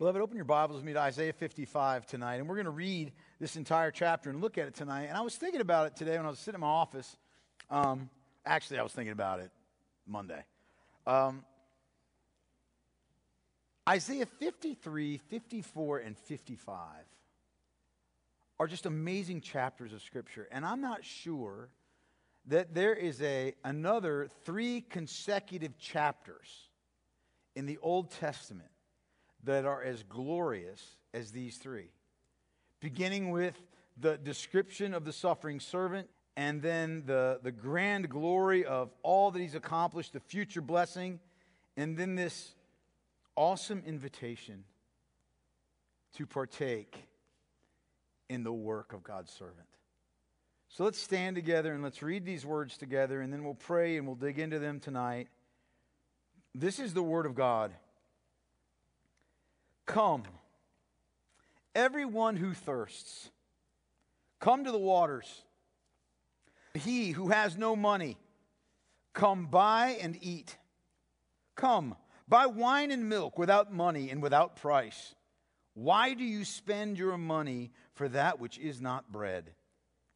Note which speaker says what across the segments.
Speaker 1: Beloved, open your Bibles with me to Isaiah 55 tonight, and we're going to read this entire chapter and look at it tonight. And I was thinking about it today when I was sitting in my office. Um, actually, I was thinking about it Monday. Um, Isaiah 53, 54, and 55 are just amazing chapters of Scripture. And I'm not sure that there is a, another three consecutive chapters in the Old Testament that are as glorious as these three. Beginning with the description of the suffering servant, and then the, the grand glory of all that he's accomplished, the future blessing, and then this awesome invitation to partake in the work of God's servant. So let's stand together and let's read these words together, and then we'll pray and we'll dig into them tonight. This is the Word of God. Come, everyone who thirsts, come to the waters. He who has no money, come buy and eat. Come, buy wine and milk without money and without price. Why do you spend your money for that which is not bread,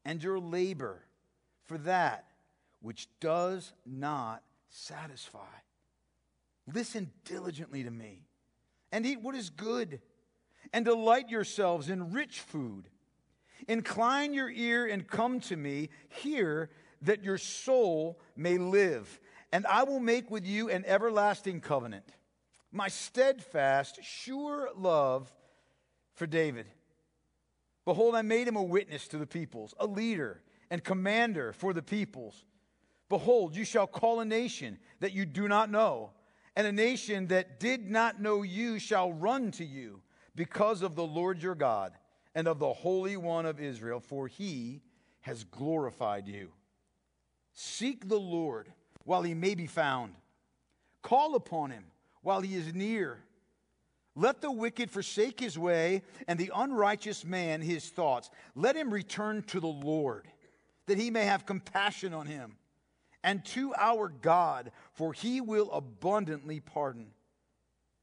Speaker 1: and your labor for that which does not satisfy? Listen diligently to me and eat what is good, and delight yourselves in rich food. Incline your ear and come to me. Hear that your soul may live, and I will make with you an everlasting covenant. My steadfast, sure love for David. Behold, I made him a witness to the peoples, a leader and commander for the peoples. Behold, you shall call a nation that you do not know and a nation that did not know you shall run to you because of the Lord your God and of the Holy One of Israel, for he has glorified you. Seek the Lord while he may be found, call upon him while he is near. Let the wicked forsake his way, and the unrighteous man his thoughts. Let him return to the Lord, that he may have compassion on him and to our God, for he will abundantly pardon.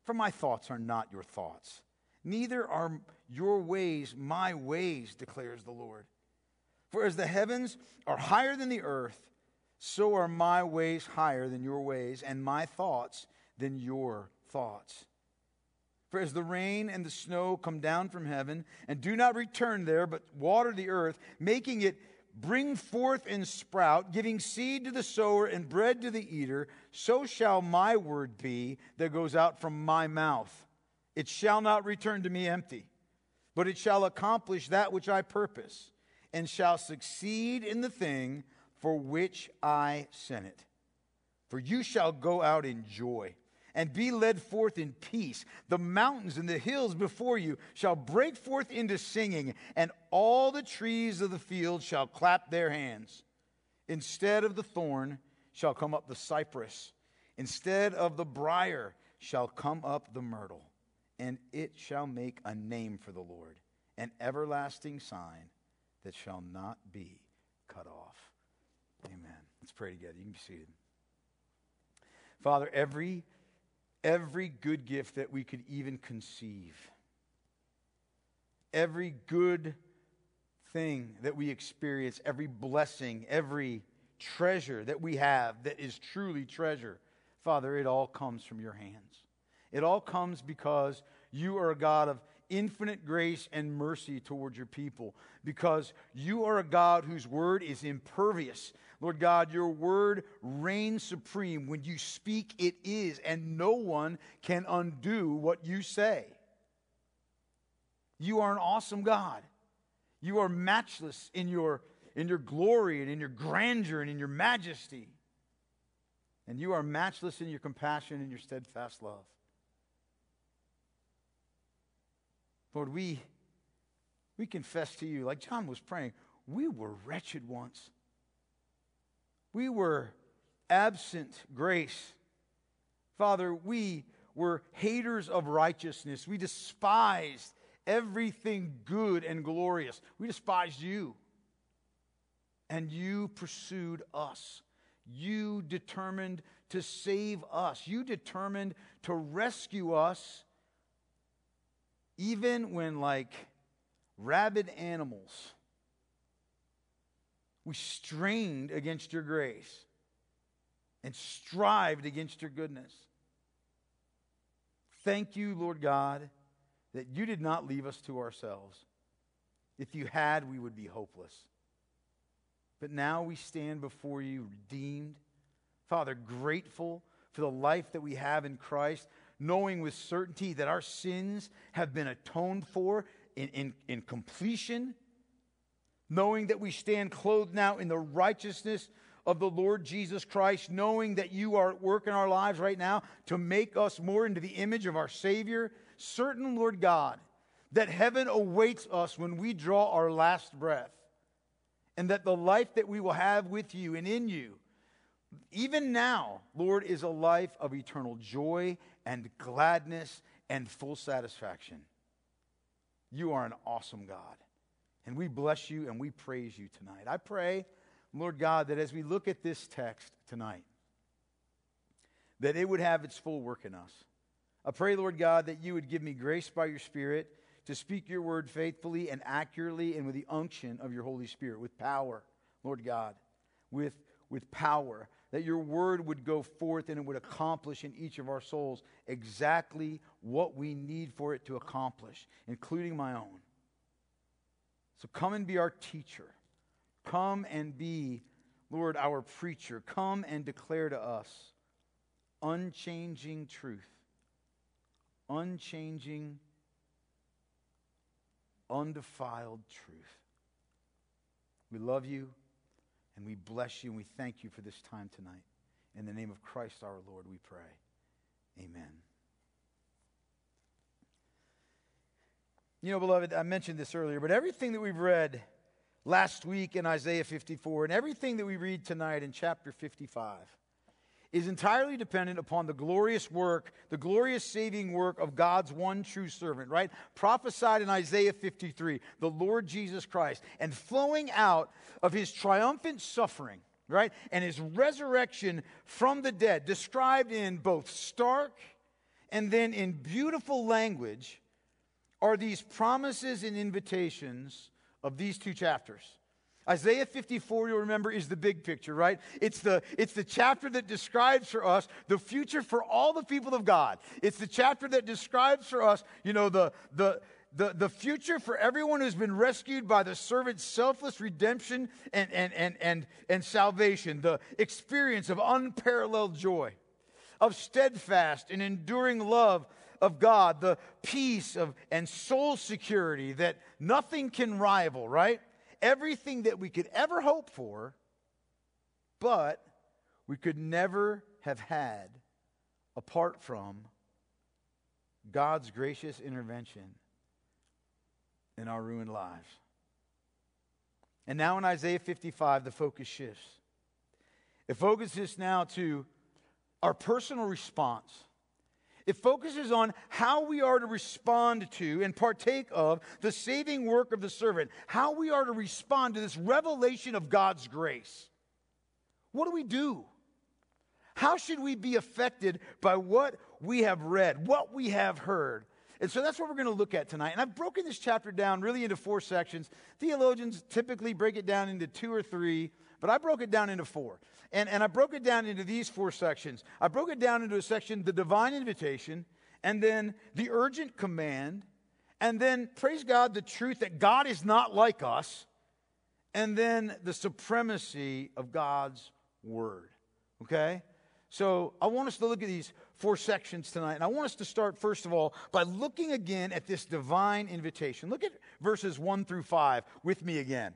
Speaker 1: For my thoughts are not your thoughts, neither are your ways my ways, declares the Lord. For as the heavens are higher than the earth, so are my ways higher than your ways, and my thoughts than your thoughts. For as the rain and the snow come down from heaven, and do not return there, but water the earth, making it bring forth and sprout, giving seed to the sower and bread to the eater, so shall my word be that goes out from my mouth. It shall not return to me empty, but it shall accomplish that which I purpose, and shall succeed in the thing for which I sent it. For you shall go out in joy and be led forth in peace. The mountains and the hills before you shall break forth into singing, and all the trees of the field shall clap their hands. Instead of the thorn shall come up the cypress, instead of the brier shall come up the myrtle, and it shall make a name for the Lord, an everlasting sign that shall not be cut off. Amen. Let's pray together. You can be seated. Father, every every good gift that we could even conceive, every good thing that we experience, every blessing, every treasure that we have that is truly treasure, Father, it all comes from your hands. It all comes because you are a God of infinite grace and mercy towards your people, because you are a God whose word is impervious Lord God, your word reigns supreme. When you speak, it is, and no one can undo what you say. You are an awesome God. You are matchless in your, in your glory and in your grandeur and in your majesty. And you are matchless in your compassion and your steadfast love. Lord, we, we confess to you, like John was praying, we were wretched once. We were absent grace. Father, we were haters of righteousness. We despised everything good and glorious. We despised you. And you pursued us. You determined to save us. You determined to rescue us even when, like rabid animals, we strained against your grace and strived against your goodness. Thank you, Lord God, that you did not leave us to ourselves. If you had, we would be hopeless. But now we stand before you redeemed. Father, grateful for the life that we have in Christ, knowing with certainty that our sins have been atoned for in, in, in completion, knowing that we stand clothed now in the righteousness of the Lord Jesus Christ, knowing that you are at work in our lives right now to make us more into the image of our Savior, certain, Lord God, that heaven awaits us when we draw our last breath, and that the life that we will have with you and in you, even now, Lord, is a life of eternal joy and gladness and full satisfaction. You are an awesome God. And we bless you and we praise you tonight. I pray, Lord God, that as we look at this text tonight, that it would have its full work in us. I pray, Lord God, that you would give me grace by your Spirit to speak your word faithfully and accurately and with the unction of your Holy Spirit, with power, Lord God, with, with power, that your word would go forth and it would accomplish in each of our souls exactly what we need for it to accomplish, including my own. So come and be our teacher. Come and be, Lord, our preacher. Come and declare to us unchanging truth, unchanging, undefiled truth. We love you and we bless you and we thank you for this time tonight. In the name of Christ our Lord, we pray. Amen. You know, beloved, I mentioned this earlier, but everything that we've read last week in Isaiah 54 and everything that we read tonight in chapter 55 is entirely dependent upon the glorious work, the glorious saving work of God's one true servant, right? Prophesied in Isaiah 53, the Lord Jesus Christ, and flowing out of his triumphant suffering, right? And his resurrection from the dead, described in both stark and then in beautiful language are these promises and invitations of these two chapters. Isaiah 54, you'll remember, is the big picture, right? It's the, it's the chapter that describes for us the future for all the people of God. It's the chapter that describes for us, you know, the, the, the, the future for everyone who's been rescued by the servant's selfless redemption and, and, and, and, and salvation, the experience of unparalleled joy, of steadfast and enduring love of God, the peace of, and soul security that nothing can rival, right? Everything that we could ever hope for, but we could never have had apart from God's gracious intervention in our ruined lives. And now in Isaiah 55, the focus shifts. It focuses now to our personal response it focuses on how we are to respond to and partake of the saving work of the servant, how we are to respond to this revelation of God's grace. What do we do? How should we be affected by what we have read, what we have heard? And so that's what we're going to look at tonight. And I've broken this chapter down really into four sections. Theologians typically break it down into two or three, but I broke it down into four. And, and I broke it down into these four sections. I broke it down into a section, the divine invitation, and then the urgent command, and then, praise God, the truth that God is not like us, and then the supremacy of God's word. Okay? So I want us to look at these four sections tonight. And I want us to start, first of all, by looking again at this divine invitation. Look at verses 1 through 5 with me again.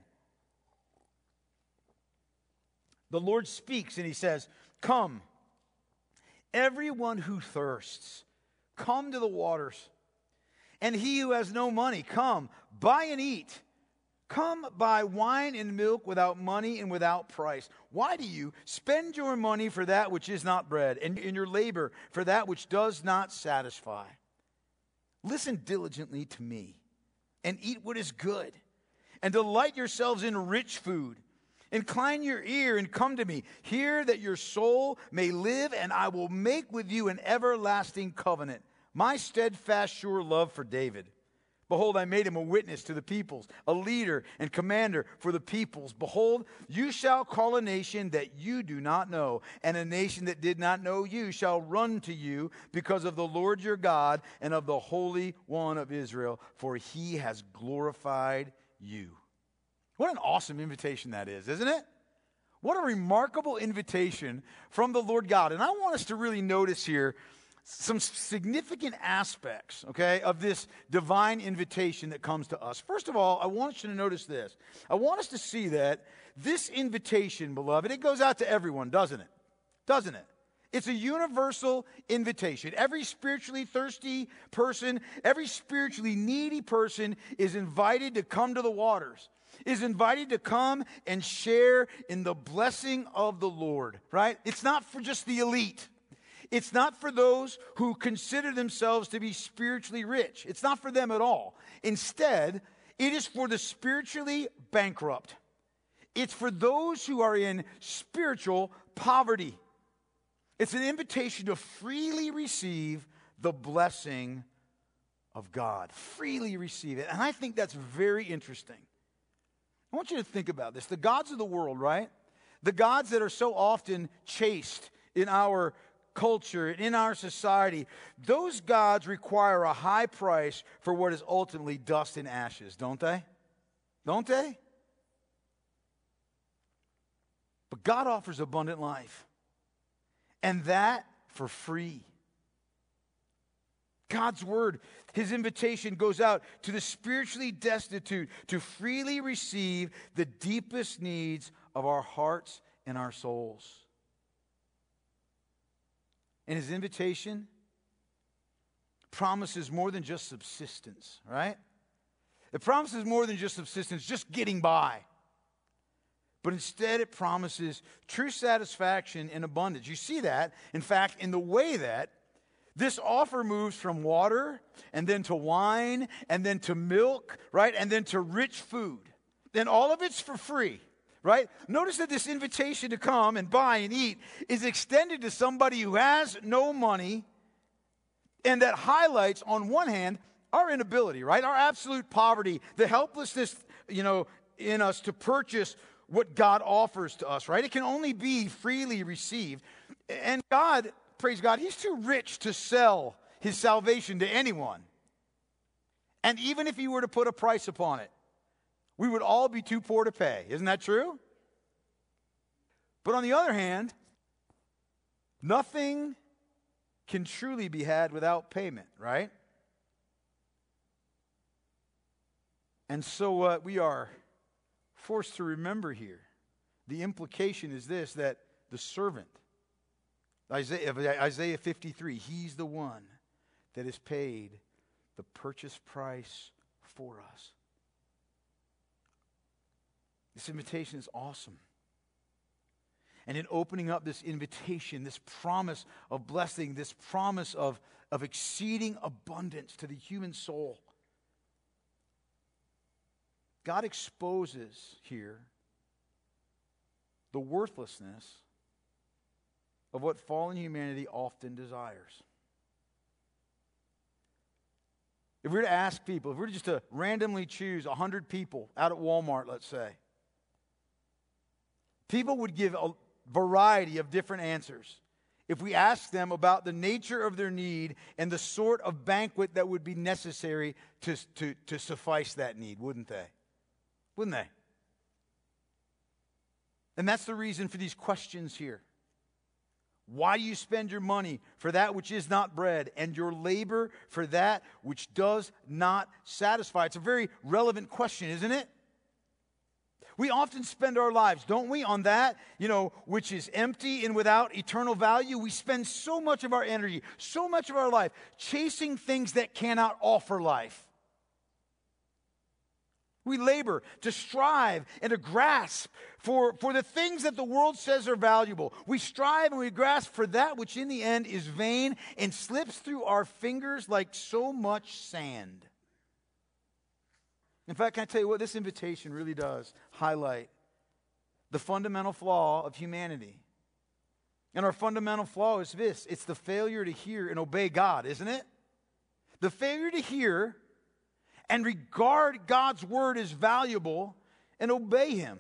Speaker 1: The Lord speaks and he says, Come, everyone who thirsts, come to the waters. And he who has no money, come, buy and eat. Come buy wine and milk without money and without price. Why do you spend your money for that which is not bread, and in your labor for that which does not satisfy? Listen diligently to me, and eat what is good, and delight yourselves in rich food Incline your ear and come to me. Hear that your soul may live, and I will make with you an everlasting covenant, my steadfast, sure love for David. Behold, I made him a witness to the peoples, a leader and commander for the peoples. Behold, you shall call a nation that you do not know, and a nation that did not know you shall run to you because of the Lord your God and of the Holy One of Israel, for he has glorified you. What an awesome invitation that is, isn't it? What a remarkable invitation from the Lord God. And I want us to really notice here some significant aspects, okay, of this divine invitation that comes to us. First of all, I want you to notice this. I want us to see that this invitation, beloved, it goes out to everyone, doesn't it? Doesn't it? It's a universal invitation. Every spiritually thirsty person, every spiritually needy person is invited to come to the waters, is invited to come and share in the blessing of the Lord, right? It's not for just the elite. It's not for those who consider themselves to be spiritually rich. It's not for them at all. Instead, it is for the spiritually bankrupt. It's for those who are in spiritual poverty. It's an invitation to freely receive the blessing of God. Freely receive it. And I think that's very interesting. I want you to think about this. The gods of the world, right? The gods that are so often chased in our culture, and in our society, those gods require a high price for what is ultimately dust and ashes, don't they? Don't they? But God offers abundant life, and that for free. God's word, his invitation goes out to the spiritually destitute to freely receive the deepest needs of our hearts and our souls. And his invitation promises more than just subsistence, right? It promises more than just subsistence, just getting by. But instead, it promises true satisfaction and abundance. You see that, in fact, in the way that this offer moves from water and then to wine and then to milk, right? And then to rich food. Then all of it's for free right? Notice that this invitation to come and buy and eat is extended to somebody who has no money, and that highlights, on one hand, our inability, right? Our absolute poverty, the helplessness, you know, in us to purchase what God offers to us, right? It can only be freely received. And God, praise God, He's too rich to sell His salvation to anyone. And even if He were to put a price upon it, we would all be too poor to pay. Isn't that true? But on the other hand, nothing can truly be had without payment, right? And so, what we are forced to remember here the implication is this that the servant, Isaiah, Isaiah 53, he's the one that has paid the purchase price for us. This invitation is awesome. And in opening up this invitation, this promise of blessing, this promise of, of exceeding abundance to the human soul, God exposes here the worthlessness of what fallen humanity often desires. If we were to ask people, if we were just to randomly choose 100 people out at Walmart, let's say, People would give a variety of different answers if we asked them about the nature of their need and the sort of banquet that would be necessary to, to, to suffice that need, wouldn't they? Wouldn't they? And that's the reason for these questions here. Why do you spend your money for that which is not bread and your labor for that which does not satisfy? It's a very relevant question, isn't it? We often spend our lives, don't we, on that, you know, which is empty and without eternal value. We spend so much of our energy, so much of our life chasing things that cannot offer life. We labor to strive and to grasp for, for the things that the world says are valuable. We strive and we grasp for that which in the end is vain and slips through our fingers like so much sand. In fact, can I tell you what this invitation really does highlight the fundamental flaw of humanity. And our fundamental flaw is this it's the failure to hear and obey God, isn't it? The failure to hear and regard God's word as valuable and obey him.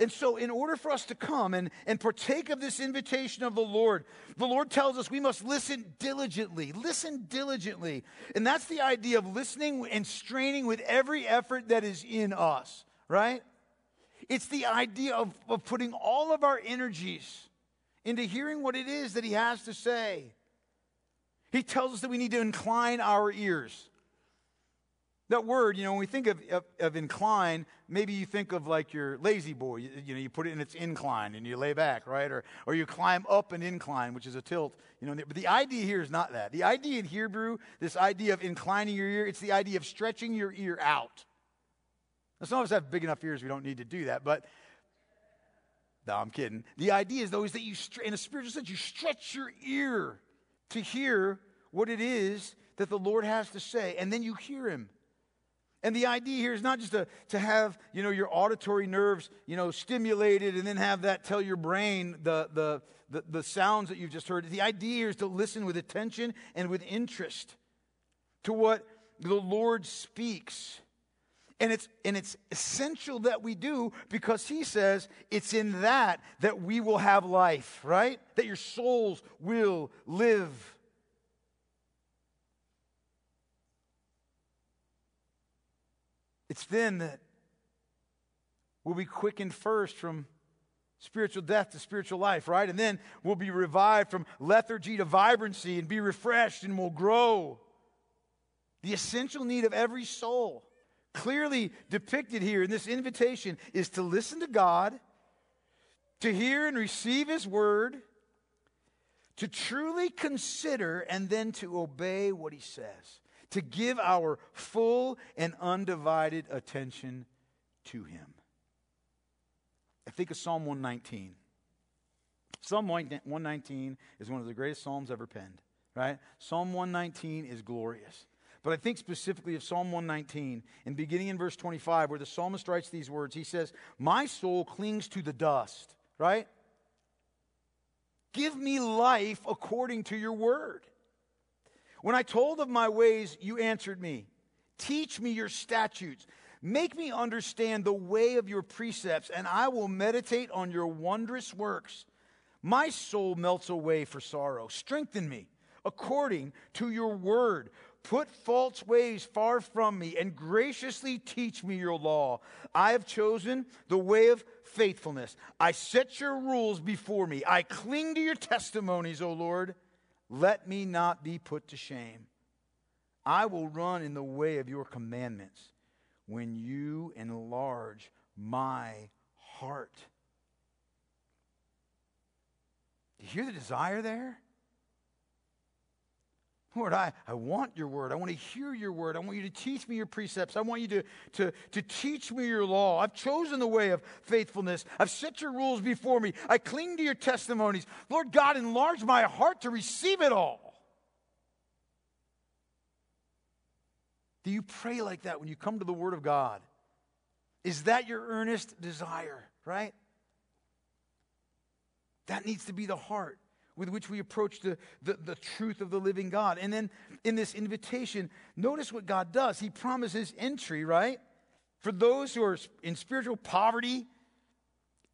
Speaker 1: And so, in order for us to come and, and partake of this invitation of the Lord, the Lord tells us we must listen diligently. Listen diligently. And that's the idea of listening and straining with every effort that is in us, right? It's the idea of, of putting all of our energies into hearing what it is that He has to say. He tells us that we need to incline our ears. That word, you know, when we think of, of, of, incline, maybe you think of like your La-Z-Boy. You, you, know, you put it in its incline and you lay back, right? Or, or you climb up an incline, which is a tilt. You know, but the idea here is not that. The idea in Hebrew, this idea of inclining your ear, it's the idea of stretching your ear out. Now, some of us have big enough ears we don't need to do that, but no, I'm kidding. The idea is though is that you, in a spiritual sense, you stretch your ear to hear what it is that the Lord has to say, and then you hear Him. And the idea here is not just to, to have, you know, your auditory nerves, you know, stimulated and then have that tell your brain the, the, the, the sounds that you've just heard. The idea here is to listen with attention and with interest to what the Lord speaks. And it's, and it's essential that we do because he says it's in that that we will have life, right? That your souls will live. It's then that we'll be quickened first from spiritual death to spiritual life, right? And then we'll be revived from lethargy to vibrancy and be refreshed and we'll grow. The essential need of every soul, clearly depicted here in this invitation, is to listen to God, to hear and receive His word, to truly consider, and then to obey what He says to give our full and undivided attention to Him. I think of Psalm 119. Psalm 119 is one of the greatest Psalms ever penned, right? Psalm 119 is glorious. But I think specifically of Psalm 119, and beginning in verse 25, where the psalmist writes these words, he says, My soul clings to the dust, right? Give me life according to your word. When I told of my ways, you answered me. Teach me your statutes. Make me understand the way of your precepts, and I will meditate on your wondrous works. My soul melts away for sorrow. Strengthen me according to your word. Put false ways far from me and graciously teach me your law. I have chosen the way of faithfulness. I set your rules before me. I cling to your testimonies, O Lord. Let me not be put to shame. I will run in the way of your commandments when you enlarge my heart. You hear the desire there? Lord, I, I want your word. I want to hear your word. I want you to teach me your precepts. I want you to, to, to teach me your law. I've chosen the way of faithfulness. I've set your rules before me. I cling to your testimonies. Lord God, enlarge my heart to receive it all. Do you pray like that when you come to the word of God? Is that your earnest desire, right? That needs to be the heart with which we approach the, the, the, truth of the living God. And then in this invitation, notice what God does. He promises entry, right? For those who are in spiritual poverty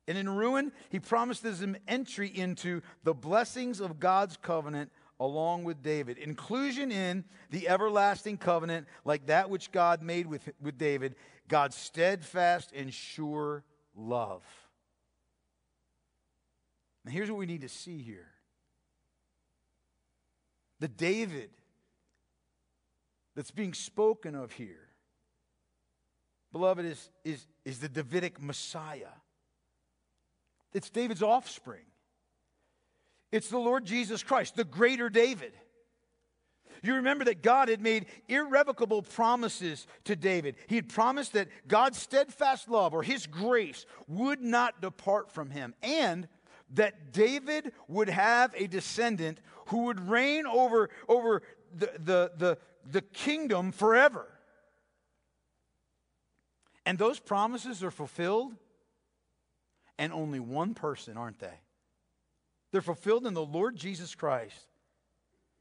Speaker 1: and in ruin, He promises them entry into the blessings of God's covenant along with David. Inclusion in the everlasting covenant, like that which God made with, with David, God's steadfast and sure love. Now, here's what we need to see here the David that's being spoken of here, beloved, is, is, is the Davidic Messiah. It's David's offspring. It's the Lord Jesus Christ, the greater David. You remember that God had made irrevocable promises to David. He had promised that God's steadfast love or his grace would not depart from him, and that David would have a descendant who would reign over, over the, the, the, the kingdom forever. And those promises are fulfilled, and only one person, aren't they? They're fulfilled in the Lord Jesus Christ.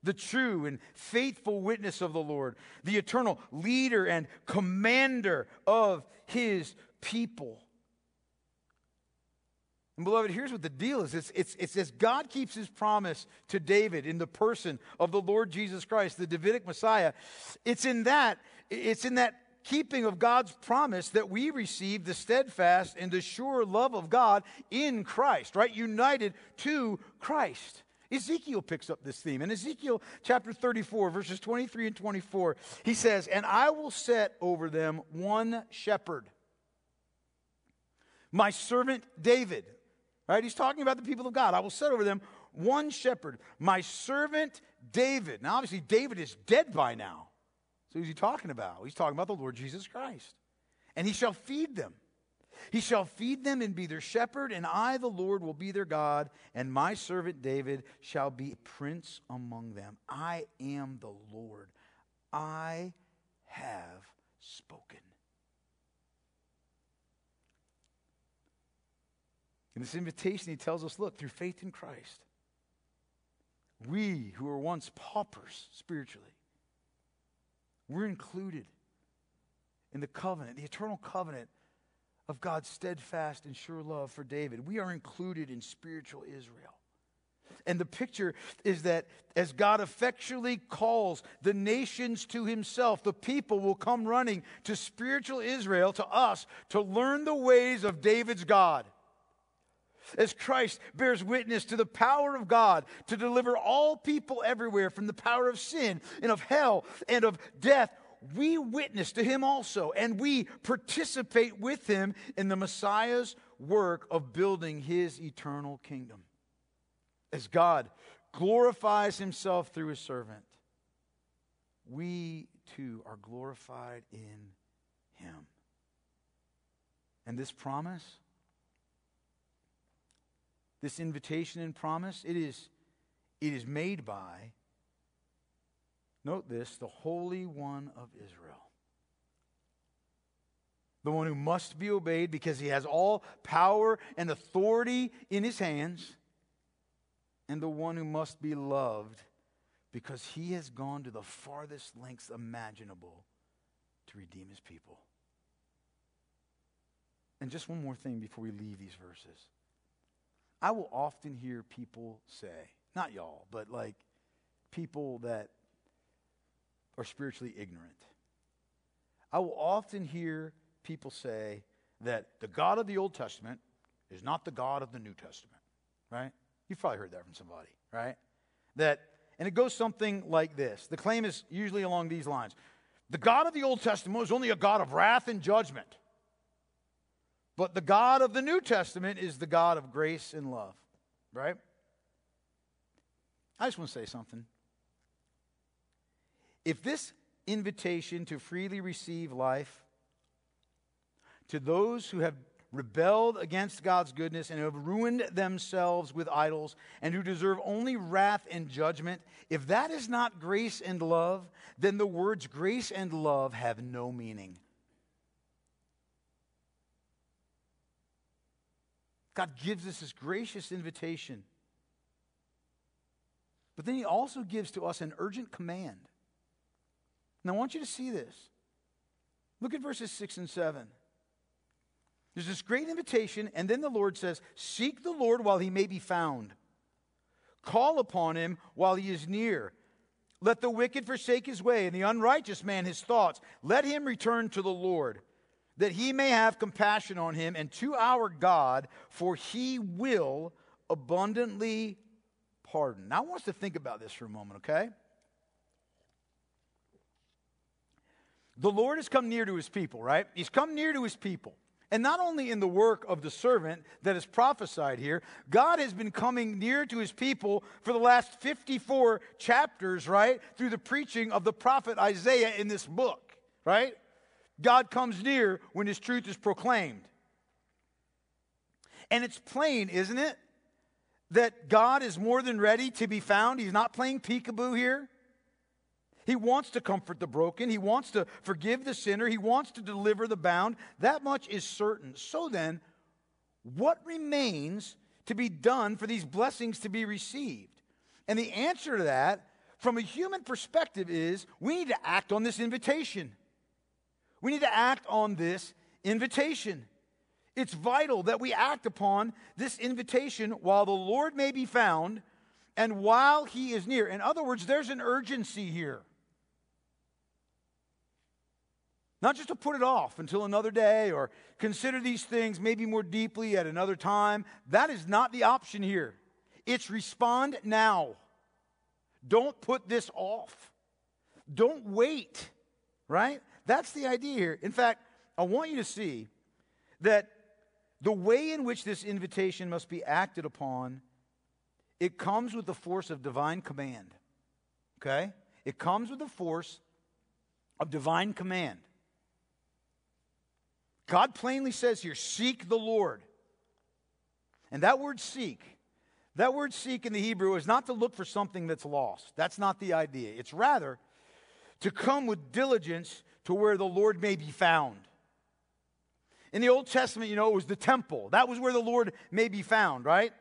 Speaker 1: the true and faithful witness of the Lord, the eternal leader and commander of his people. And beloved, here's what the deal is it's, it's, it's as God keeps his promise to David in the person of the Lord Jesus Christ, the Davidic Messiah. It's in that, it's in that keeping of God's promise that we receive the steadfast and the sure love of God in Christ, right? United to Christ. Ezekiel picks up this theme. In Ezekiel chapter 34, verses 23 and 24, he says, And I will set over them one shepherd, my servant David. Right? He's talking about the people of God. I will set over them one shepherd, my servant David. Now, obviously, David is dead by now. So, who's he talking about? He's talking about the Lord Jesus Christ. And he shall feed them. He shall feed them and be their shepherd, and I, the Lord, will be their God, and my servant David shall be prince among them. I am the Lord. I have spoken. In this invitation, he tells us look, through faith in Christ, we who were once paupers spiritually, we're included in the covenant, the eternal covenant of God's steadfast and sure love for David. We are included in spiritual Israel. And the picture is that as God effectually calls the nations to himself, the people will come running to spiritual Israel, to us, to learn the ways of David's God. As Christ bears witness to the power of God to deliver all people everywhere from the power of sin and of hell and of death, we witness to him also, and we participate with him in the Messiah's work of building his eternal kingdom. As God glorifies himself through his servant, we too are glorified in him. And this promise, this invitation and promise, it is, it is made by Note this the Holy One of Israel. The one who must be obeyed because he has all power and authority in his hands, and the one who must be loved because he has gone to the farthest lengths imaginable to redeem his people. And just one more thing before we leave these verses. I will often hear people say, not y'all, but like people that are spiritually ignorant. I will often hear people say that the God of the Old Testament is not the God of the New Testament, right? You've probably heard that from somebody, right? That, and it goes something like this. The claim is usually along these lines The God of the Old Testament was only a God of wrath and judgment, but the God of the New Testament is the God of grace and love, right? I just want to say something. If this invitation to freely receive life to those who have rebelled against God's goodness and have ruined themselves with idols and who deserve only wrath and judgment, if that is not grace and love, then the words grace and love have no meaning. God gives us this gracious invitation. But then he also gives to us an urgent command. Now, I want you to see this. Look at verses 6 and 7. There's this great invitation, and then the Lord says, Seek the Lord while he may be found, call upon him while he is near. Let the wicked forsake his way, and the unrighteous man his thoughts. Let him return to the Lord, that he may have compassion on him and to our God, for he will abundantly pardon. Now, I want us to think about this for a moment, okay? The Lord has come near to his people, right? He's come near to his people. And not only in the work of the servant that is prophesied here, God has been coming near to his people for the last 54 chapters, right? Through the preaching of the prophet Isaiah in this book, right? God comes near when his truth is proclaimed. And it's plain, isn't it? That God is more than ready to be found. He's not playing peekaboo here. He wants to comfort the broken. He wants to forgive the sinner. He wants to deliver the bound. That much is certain. So then, what remains to be done for these blessings to be received? And the answer to that from a human perspective is we need to act on this invitation. We need to act on this invitation. It's vital that we act upon this invitation while the Lord may be found and while he is near. In other words, there's an urgency here. Not just to put it off until another day or consider these things maybe more deeply at another time. That is not the option here. It's respond now. Don't put this off. Don't wait, right? That's the idea here. In fact, I want you to see that the way in which this invitation must be acted upon, it comes with the force of divine command. Okay? It comes with the force of divine command. God plainly says here, seek the Lord. And that word seek, that word seek in the Hebrew is not to look for something that's lost. That's not the idea. It's rather to come with diligence to where the Lord may be found. In the Old Testament, you know, it was the temple. That was where the Lord may be found, right?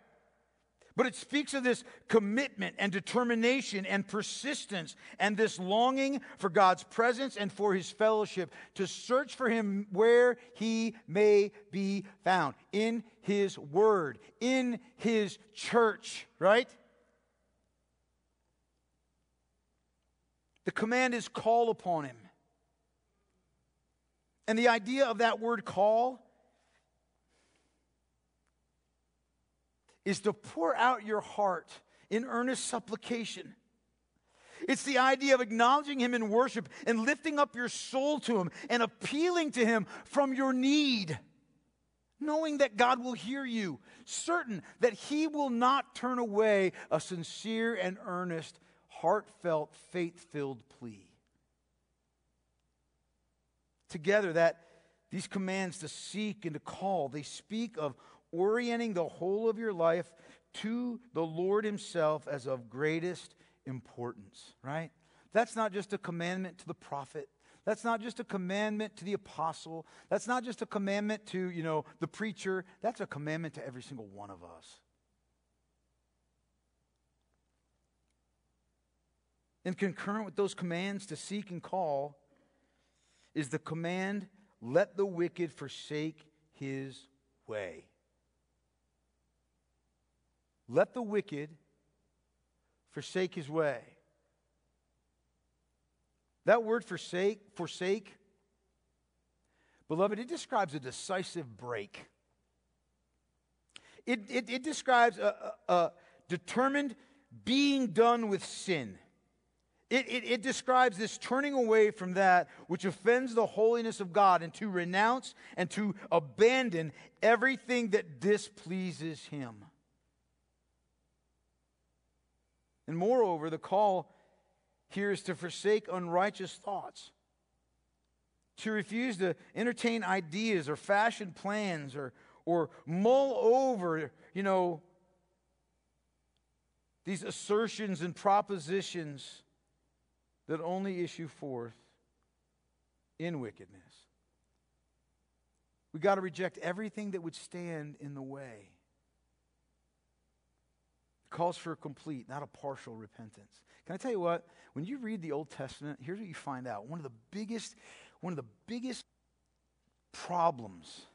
Speaker 1: But it speaks of this commitment and determination and persistence and this longing for God's presence and for his fellowship to search for him where he may be found in his word, in his church, right? The command is call upon him. And the idea of that word call is to pour out your heart in earnest supplication. It's the idea of acknowledging Him in worship and lifting up your soul to Him and appealing to Him from your need, knowing that God will hear you, certain that He will not turn away a sincere and earnest, heartfelt, faith filled plea together that these commands to seek and to call, they speak of orienting the whole of your life to the Lord Himself as of greatest importance, right? That's not just a commandment to the prophet. That's not just a commandment to the apostle. That's not just a commandment to, you know, the preacher. That's a commandment to every single one of us. And concurrent with those commands to seek and call, is the command let the wicked forsake his way. Let the wicked forsake his way. That word forsake, forsake, beloved, it describes a decisive break. It, it, it describes a, a, a determined being done with sin. It, it, it, describes this turning away from that which offends the holiness of God and to renounce and to abandon everything that displeases Him. And moreover, the call here is to forsake unrighteous thoughts, to refuse to entertain ideas or fashion plans or, or mull over, you know, these assertions and propositions that only issue forth in wickedness. We got to reject everything that would stand in the way. It calls for a complete, not a partial repentance. Can I tell you what? When you read the Old Testament, here's what you find out. One of the biggest, one of the biggest problems,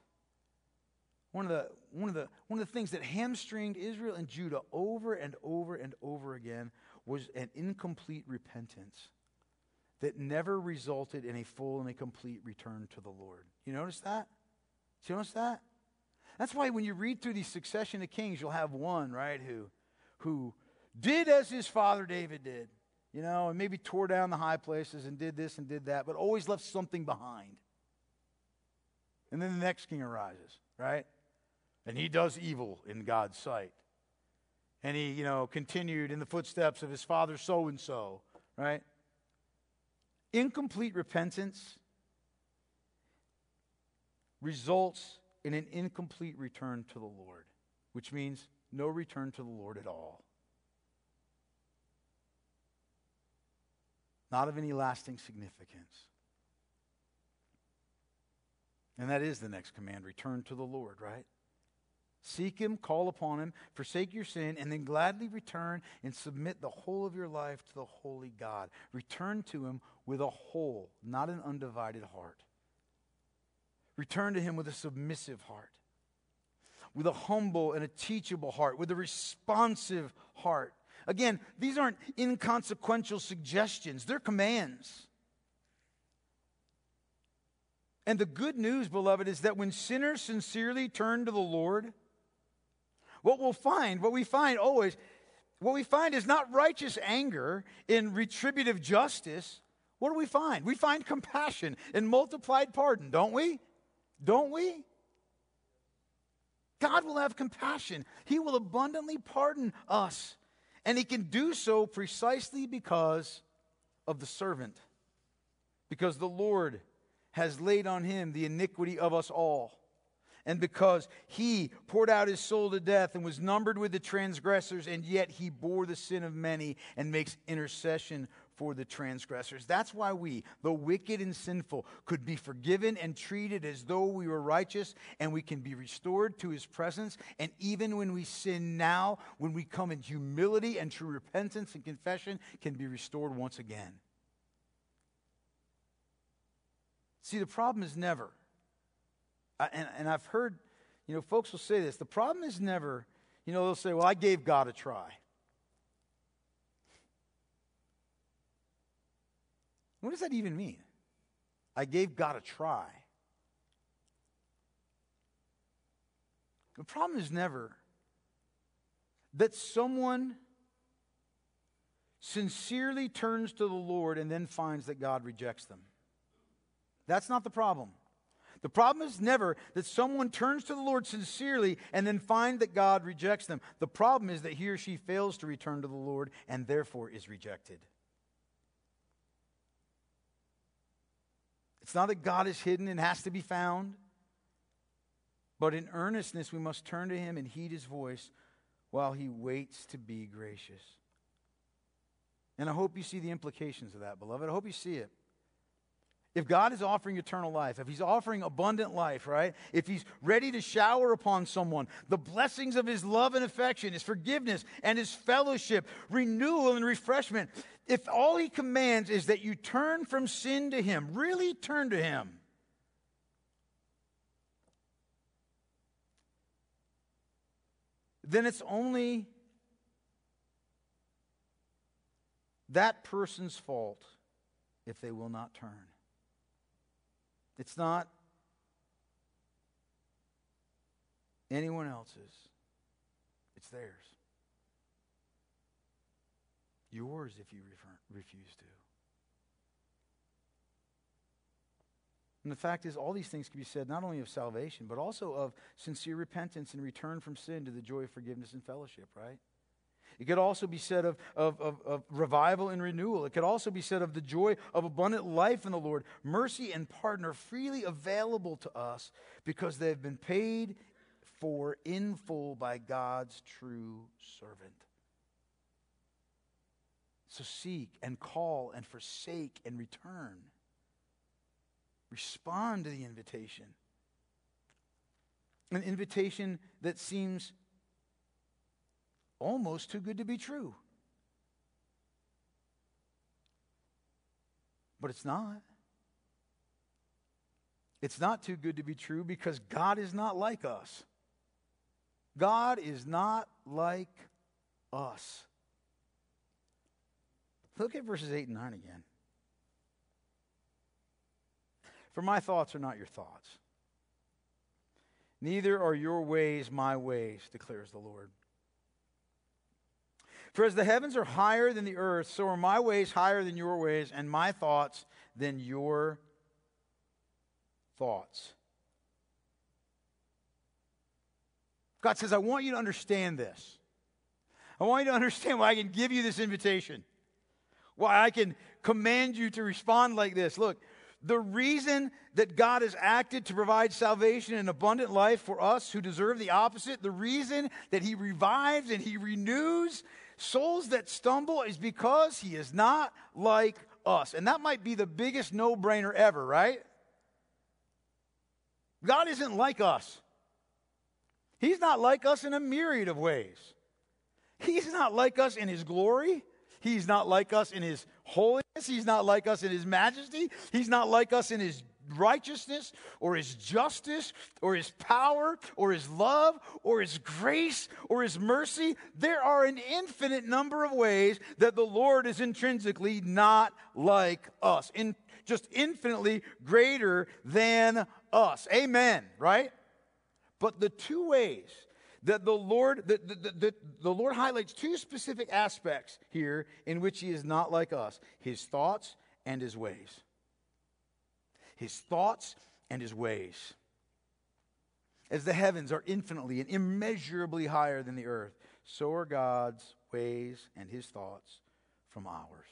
Speaker 1: one of the one of the one of the things that hamstringed Israel and Judah over and over and over again was an incomplete repentance that never resulted in a full and a complete return to the Lord. You notice that? You notice that? That's why when you read through the succession of kings, you'll have one, right, who, who did as his father David did, you know, and maybe tore down the high places and did this and did that, but always left something behind. And then the next king arises, right? And he does evil in God's sight. And he, you know, continued in the footsteps of his father so and so, right? Incomplete repentance results in an incomplete return to the Lord, which means no return to the Lord at all. Not of any lasting significance. And that is the next command return to the Lord, right? Seek him, call upon him, forsake your sin, and then gladly return and submit the whole of your life to the holy God. Return to him with a whole, not an undivided heart. Return to him with a submissive heart, with a humble and a teachable heart, with a responsive heart. Again, these aren't inconsequential suggestions, they're commands. And the good news, beloved, is that when sinners sincerely turn to the Lord, what we'll find, what we find always, what we find is not righteous anger in retributive justice. What do we find? We find compassion and multiplied pardon, don't we? Don't we? God will have compassion. He will abundantly pardon us. And He can do so precisely because of the servant, because the Lord has laid on Him the iniquity of us all and because he poured out his soul to death and was numbered with the transgressors, and yet he bore the sin of many and makes intercession for the transgressors. That's why we, the wicked and sinful, could be forgiven and treated as though we were righteous, and we can be restored to his presence. And even when we sin now, when we come in humility and true repentance and confession, can be restored once again. See, the problem is never and, and I've heard, you know, folks will say this the problem is never, you know, they'll say, well, I gave God a try. What does that even mean? I gave God a try. The problem is never that someone sincerely turns to the Lord and then finds that God rejects them. That's not the problem. The problem is never that someone turns to the Lord sincerely and then find that God rejects them. The problem is that he or she fails to return to the Lord and therefore is rejected. It's not that God is hidden and has to be found, but in earnestness we must turn to him and heed his voice while he waits to be gracious. And I hope you see the implications of that, beloved. I hope you see it. If God is offering eternal life, if He's offering abundant life, right? If He's ready to shower upon someone the blessings of His love and affection, His forgiveness and His fellowship, renewal and refreshment, if all He commands is that you turn from sin to Him, really turn to Him, then it's only that person's fault if they will not turn. It's not anyone else's, it's theirs. Yours if you refer, refuse to. And the fact is, all these things can be said not only of salvation, but also of sincere repentance and return from sin to the joy of forgiveness and fellowship, right? It could also be said of, of, of, of, revival and renewal. It could also be said of the joy of abundant life in the Lord. Mercy and pardon are freely available to us because they've been paid for in full by God's true servant. So seek and call and forsake and return. Respond to the invitation. An invitation that seems almost too good to be true. But it's not. It's not too good to be true because God is not like us. God is not like us. Look at verses 8 and 9 again. For my thoughts are not your thoughts, neither are your ways my ways, declares the Lord. For as the heavens are higher than the earth, so are my ways higher than your ways, and my thoughts than your thoughts. God says, I want you to understand this. I want you to understand why I can give you this invitation, why I can command you to respond like this. Look, the reason that God has acted to provide salvation and abundant life for us who deserve the opposite, the reason that He revives and He renews souls that stumble is because he is not like us. And that might be the biggest no brainer ever, right? God isn't like us. He's not like us in a myriad of ways. He's not like us in his glory. He's not like us in his holiness. He's not like us in his majesty. He's not like us in his righteousness or his justice or his power or his love or his grace or his mercy. There are an infinite number of ways that the Lord is intrinsically not like us, in just infinitely greater than us. Amen, right? But the two ways that the Lord, the, the, the, the, Lord highlights two specific aspects here in which he is not like us his thoughts and his ways. His thoughts and his ways. As the heavens are infinitely and immeasurably higher than the earth, so are God's ways and his thoughts from ours.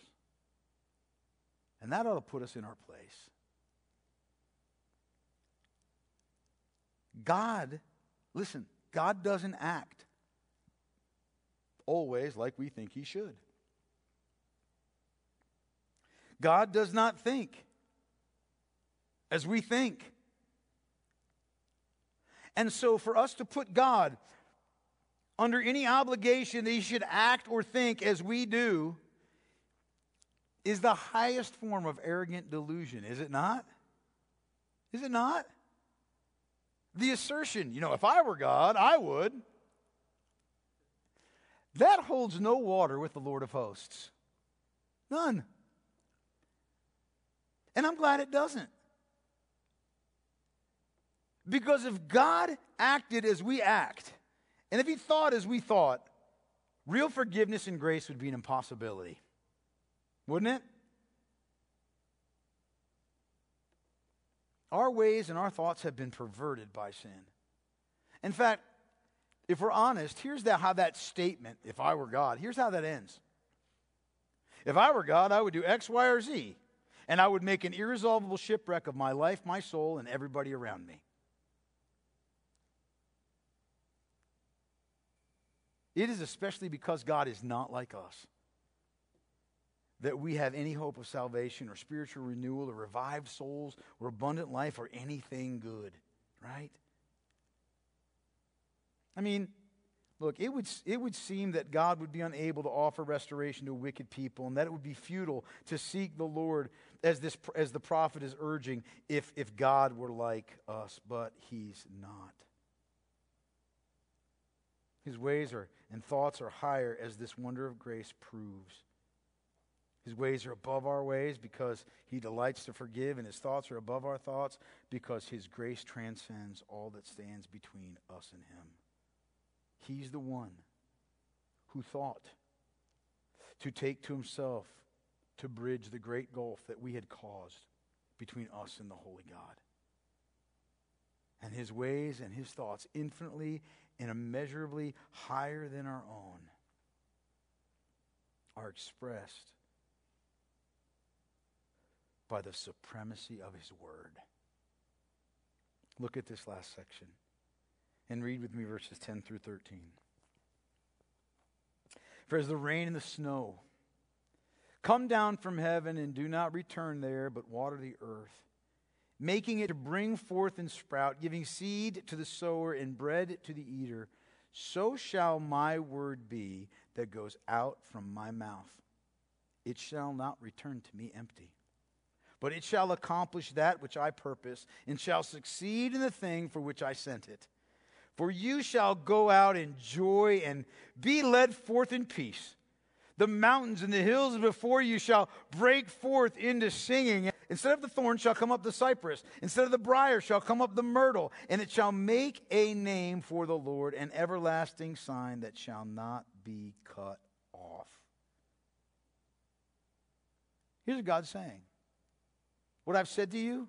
Speaker 1: And that ought to put us in our place. God, listen, God doesn't act always like we think he should. God does not think as we think. And so, for us to put God under any obligation that he should act or think as we do is the highest form of arrogant delusion, is it not? Is it not? The assertion, you know, if I were God, I would. That holds no water with the Lord of hosts. None. And I'm glad it doesn't. Because if God acted as we act, and if he thought as we thought, real forgiveness and grace would be an impossibility. Wouldn't it? Our ways and our thoughts have been perverted by sin. In fact, if we're honest, here's how that statement, if I were God, here's how that ends. If I were God, I would do X, Y, or Z, and I would make an irresolvable shipwreck of my life, my soul, and everybody around me. It is especially because God is not like us that we have any hope of salvation or spiritual renewal or revived souls or abundant life or anything good, right? I mean, look, it would, it would seem that God would be unable to offer restoration to wicked people and that it would be futile to seek the Lord as, this, as the prophet is urging if, if God were like us, but he's not. His ways are, and thoughts are higher as this wonder of grace proves. His ways are above our ways because he delights to forgive, and his thoughts are above our thoughts because his grace transcends all that stands between us and him. He's the one who thought to take to himself to bridge the great gulf that we had caused between us and the holy God. And his ways and his thoughts infinitely and immeasurably higher than our own are expressed by the supremacy of His Word. Look at this last section and read with me verses 10 through 13. For as the rain and the snow come down from heaven and do not return there, but water the earth, making it to bring forth and sprout, giving seed to the sower and bread to the eater, so shall my word be that goes out from my mouth. It shall not return to me empty but it shall accomplish that which I purpose, and shall succeed in the thing for which I sent it. For you shall go out in joy and be led forth in peace. The mountains and the hills before you shall break forth into singing. Instead of the thorn shall come up the cypress. Instead of the brier shall come up the myrtle. And it shall make a name for the Lord, an everlasting sign that shall not be cut off. Here's what God's saying what I've said to you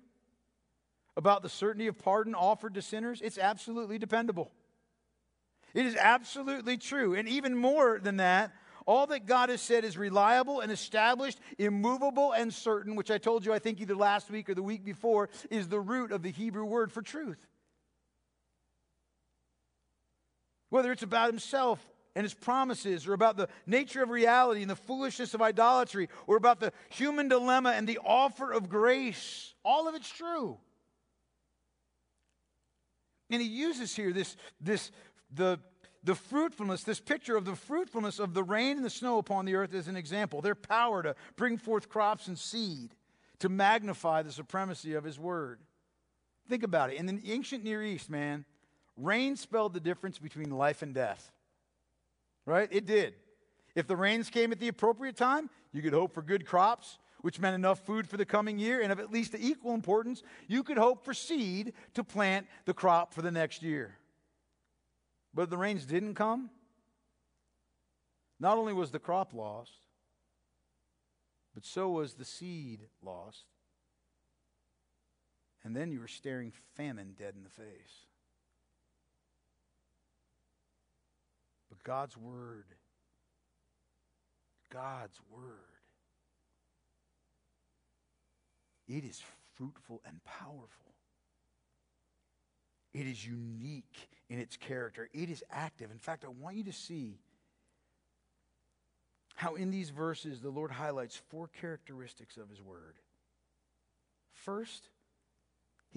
Speaker 1: about the certainty of pardon offered to sinners, it's absolutely dependable. It is absolutely true. And even more than that, all that God has said is reliable and established, immovable and certain, which I told you, I think, either last week or the week before, is the root of the Hebrew word for truth. Whether it's about himself and his promises, or about the nature of reality and the foolishness of idolatry, or about the human dilemma and the offer of grace. All of it's true. And he uses here this, this the, the fruitfulness, this picture of the fruitfulness of the rain and the snow upon the earth as an example. Their power to bring forth crops and seed, to magnify the supremacy of his word. Think about it. In the ancient Near East, man, rain spelled the difference between life and death. Right? It did. If the rains came at the appropriate time, you could hope for good crops, which meant enough food for the coming year. And of at least equal importance, you could hope for seed to plant the crop for the next year. But if the rains didn't come, not only was the crop lost, but so was the seed lost. And then you were staring famine dead in the face. God's Word, God's Word, it is fruitful and powerful. It is unique in its character. It is active. In fact, I want you to see how in these verses the Lord highlights four characteristics of His Word. First,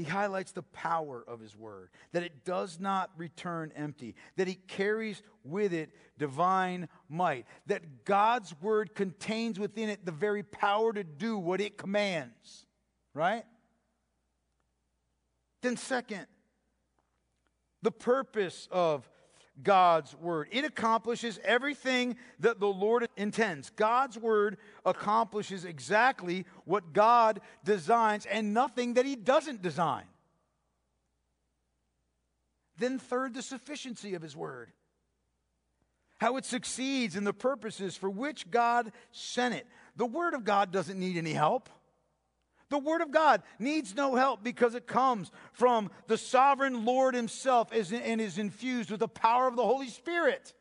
Speaker 1: he highlights the power of his word, that it does not return empty, that he carries with it divine might, that God's word contains within it the very power to do what it commands, right? Then, second, the purpose of God's word. It accomplishes everything that the Lord intends. God's word accomplishes exactly what God designs and nothing that he doesn't design. Then, third, the sufficiency of his word. How it succeeds in the purposes for which God sent it. The word of God doesn't need any help. The Word of God needs no help because it comes from the sovereign Lord Himself and is infused with the power of the Holy Spirit.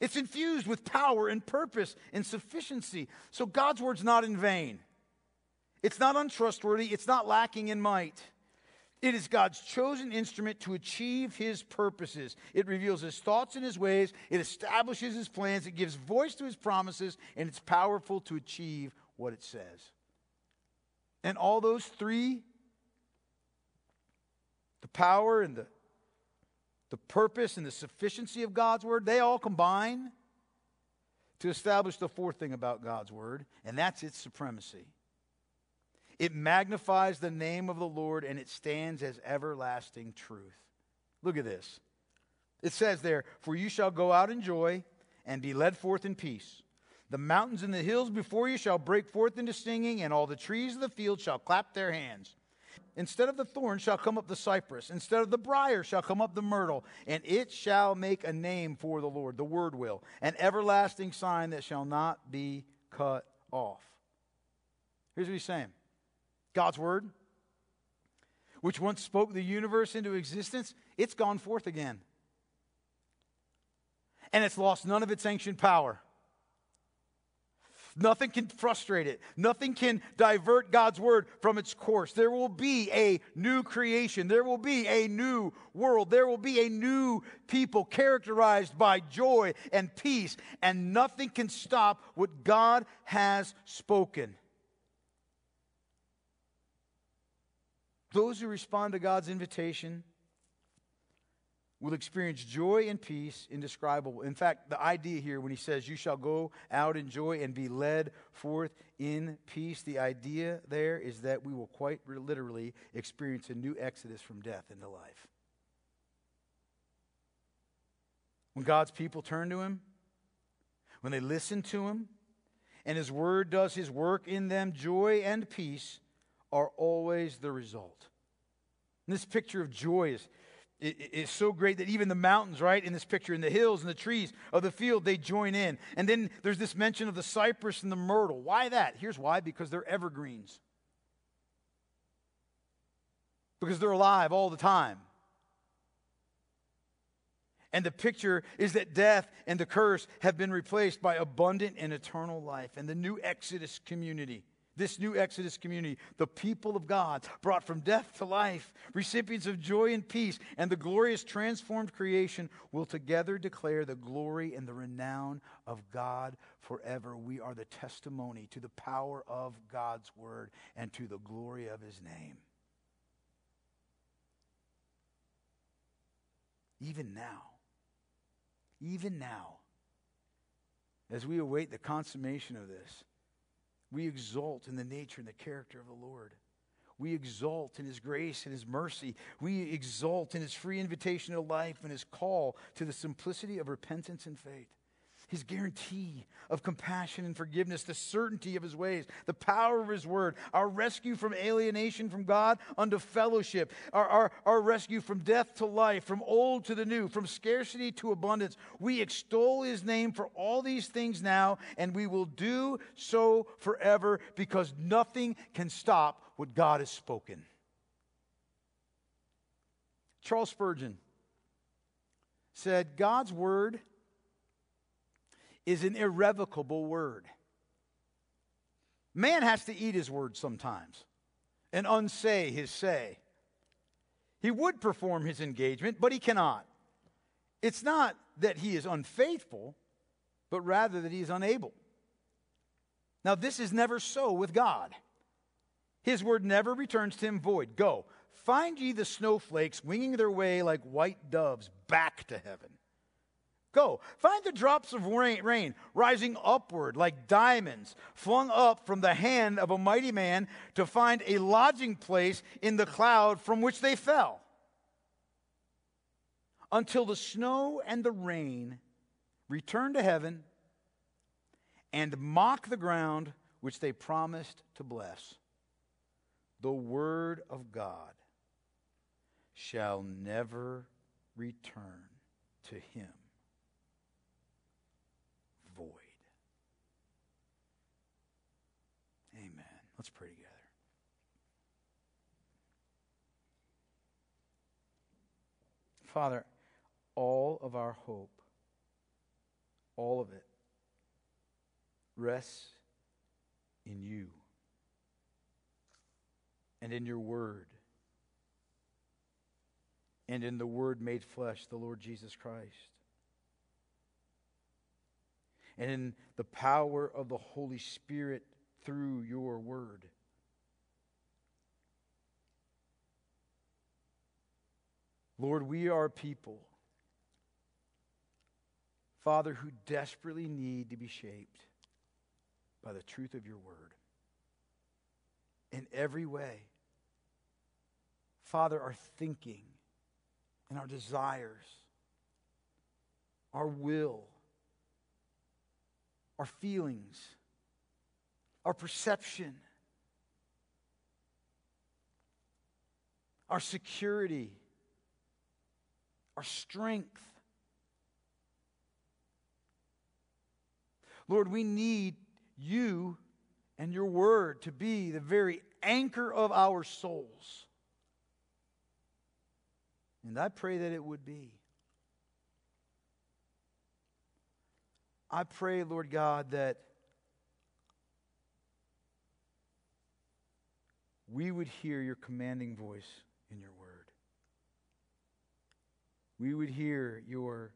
Speaker 1: It's infused with power and purpose and sufficiency. So God's Word's not in vain. It's not untrustworthy. It's not lacking in might. It is God's chosen instrument to achieve his purposes. It reveals his thoughts and his ways. It establishes his plans. It gives voice to his promises. And it's powerful to achieve what it says. And all those three the power and the, the purpose and the sufficiency of God's word they all combine to establish the fourth thing about God's word, and that's its supremacy. It magnifies the name of the Lord and it stands as everlasting truth. Look at this. It says there, For you shall go out in joy and be led forth in peace. The mountains and the hills before you shall break forth into singing, and all the trees of the field shall clap their hands. Instead of the thorn shall come up the cypress, instead of the brier shall come up the myrtle, and it shall make a name for the Lord, the word will, an everlasting sign that shall not be cut off. Here's what he's saying God's word, which once spoke the universe into existence, it's gone forth again. And it's lost none of its ancient power. Nothing can frustrate it. Nothing can divert God's word from its course. There will be a new creation. There will be a new world. There will be a new people characterized by joy and peace, and nothing can stop what God has spoken. Those who respond to God's invitation will experience joy and peace indescribable. In fact, the idea here when he says, You shall go out in joy and be led forth in peace, the idea there is that we will quite literally experience a new exodus from death into life. When God's people turn to him, when they listen to him, and his word does his work in them, joy and peace are always the result. And this picture of joy is it's so great that even the mountains, right, in this picture, and the hills and the trees of the field, they join in. And then there's this mention of the cypress and the myrtle. Why that? Here's why because they're evergreens, because they're alive all the time. And the picture is that death and the curse have been replaced by abundant and eternal life and the new Exodus community this new Exodus community, the people of God, brought from death to life, recipients of joy and peace, and the glorious transformed creation will together declare the glory and the renown of God forever. We are the testimony to the power of God's word and to the glory of his name. even now, even now, as we await the consummation of this, we exult in the nature and the character of the Lord. We exult in His grace and His mercy. We exult in His free invitation to life and His call to the simplicity of repentance and faith. His guarantee of compassion and forgiveness, the certainty of His ways, the power of His word, our rescue from alienation from God unto fellowship, our, our, our rescue from death to life, from old to the new, from scarcity to abundance. We extol His name for all these things now, and we will do so forever because nothing can stop what God has spoken. Charles Spurgeon said, God's word is an irrevocable word. Man has to eat his word sometimes and unsay his say. He would perform his engagement, but he cannot. It's not that he is unfaithful, but rather that he is unable. Now, this is never so with God. His word never returns to him void. Go, find ye the snowflakes winging their way like white doves back to heaven. Go, find the drops of rain, rain, rising upward like diamonds, flung up from the hand of a mighty man to find a lodging place in the cloud from which they fell. Until the snow and the rain return to heaven and mock the ground which they promised to bless the word of God shall never return to him void. Amen. Let's pray together. Father, all of our hope, all of it, rests in you and in your word and in the word made flesh, the Lord Jesus Christ. And in the power of the Holy Spirit through your word. Lord, we are people, Father, who desperately need to be shaped by the truth of your word in every way. Father, our thinking and our desires, our will, our feelings, our perception, our security, our strength. Lord, we need you and your word to be the very anchor of our souls. And I pray that it would be. I pray, Lord God, that we would hear your commanding voice in your word. We would hear your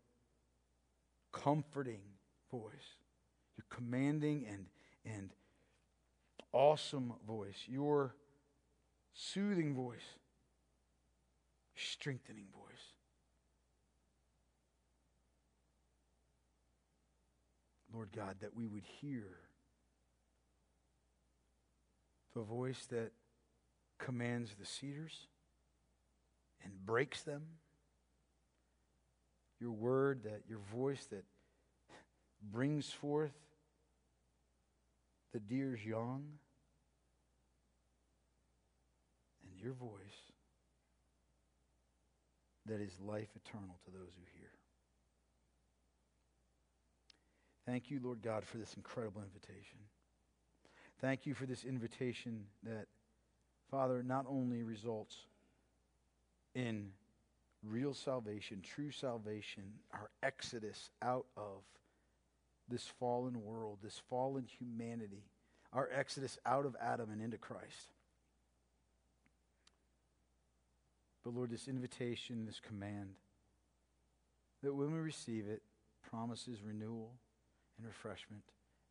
Speaker 1: comforting voice, your commanding and, and awesome voice, your soothing voice, strengthening voice. Lord God, that we would hear the voice that commands the cedars and breaks them. Your word, that your voice that brings forth the deer's young. And your voice that is life eternal to those who hear. Thank you, Lord God, for this incredible invitation. Thank you for this invitation that, Father, not only results in real salvation, true salvation, our exodus out of this fallen world, this fallen humanity, our exodus out of Adam and into Christ. But Lord, this invitation, this command, that when we receive it, promises renewal and refreshment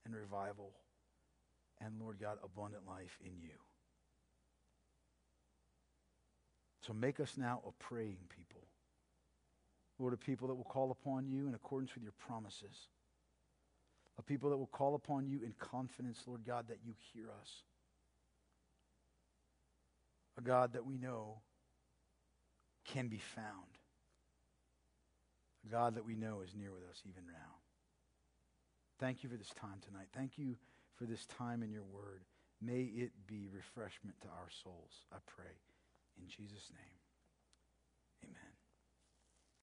Speaker 1: and revival, and Lord God, abundant life in you. So make us now a praying people. Lord, a people that will call upon you in accordance with your promises. A people that will call upon you in confidence, Lord God, that you hear us. A God that we know can be found. A God that we know is near with us even now. Thank you for this time tonight. Thank you for this time in your word. May it be refreshment to our souls, I pray. In Jesus' name.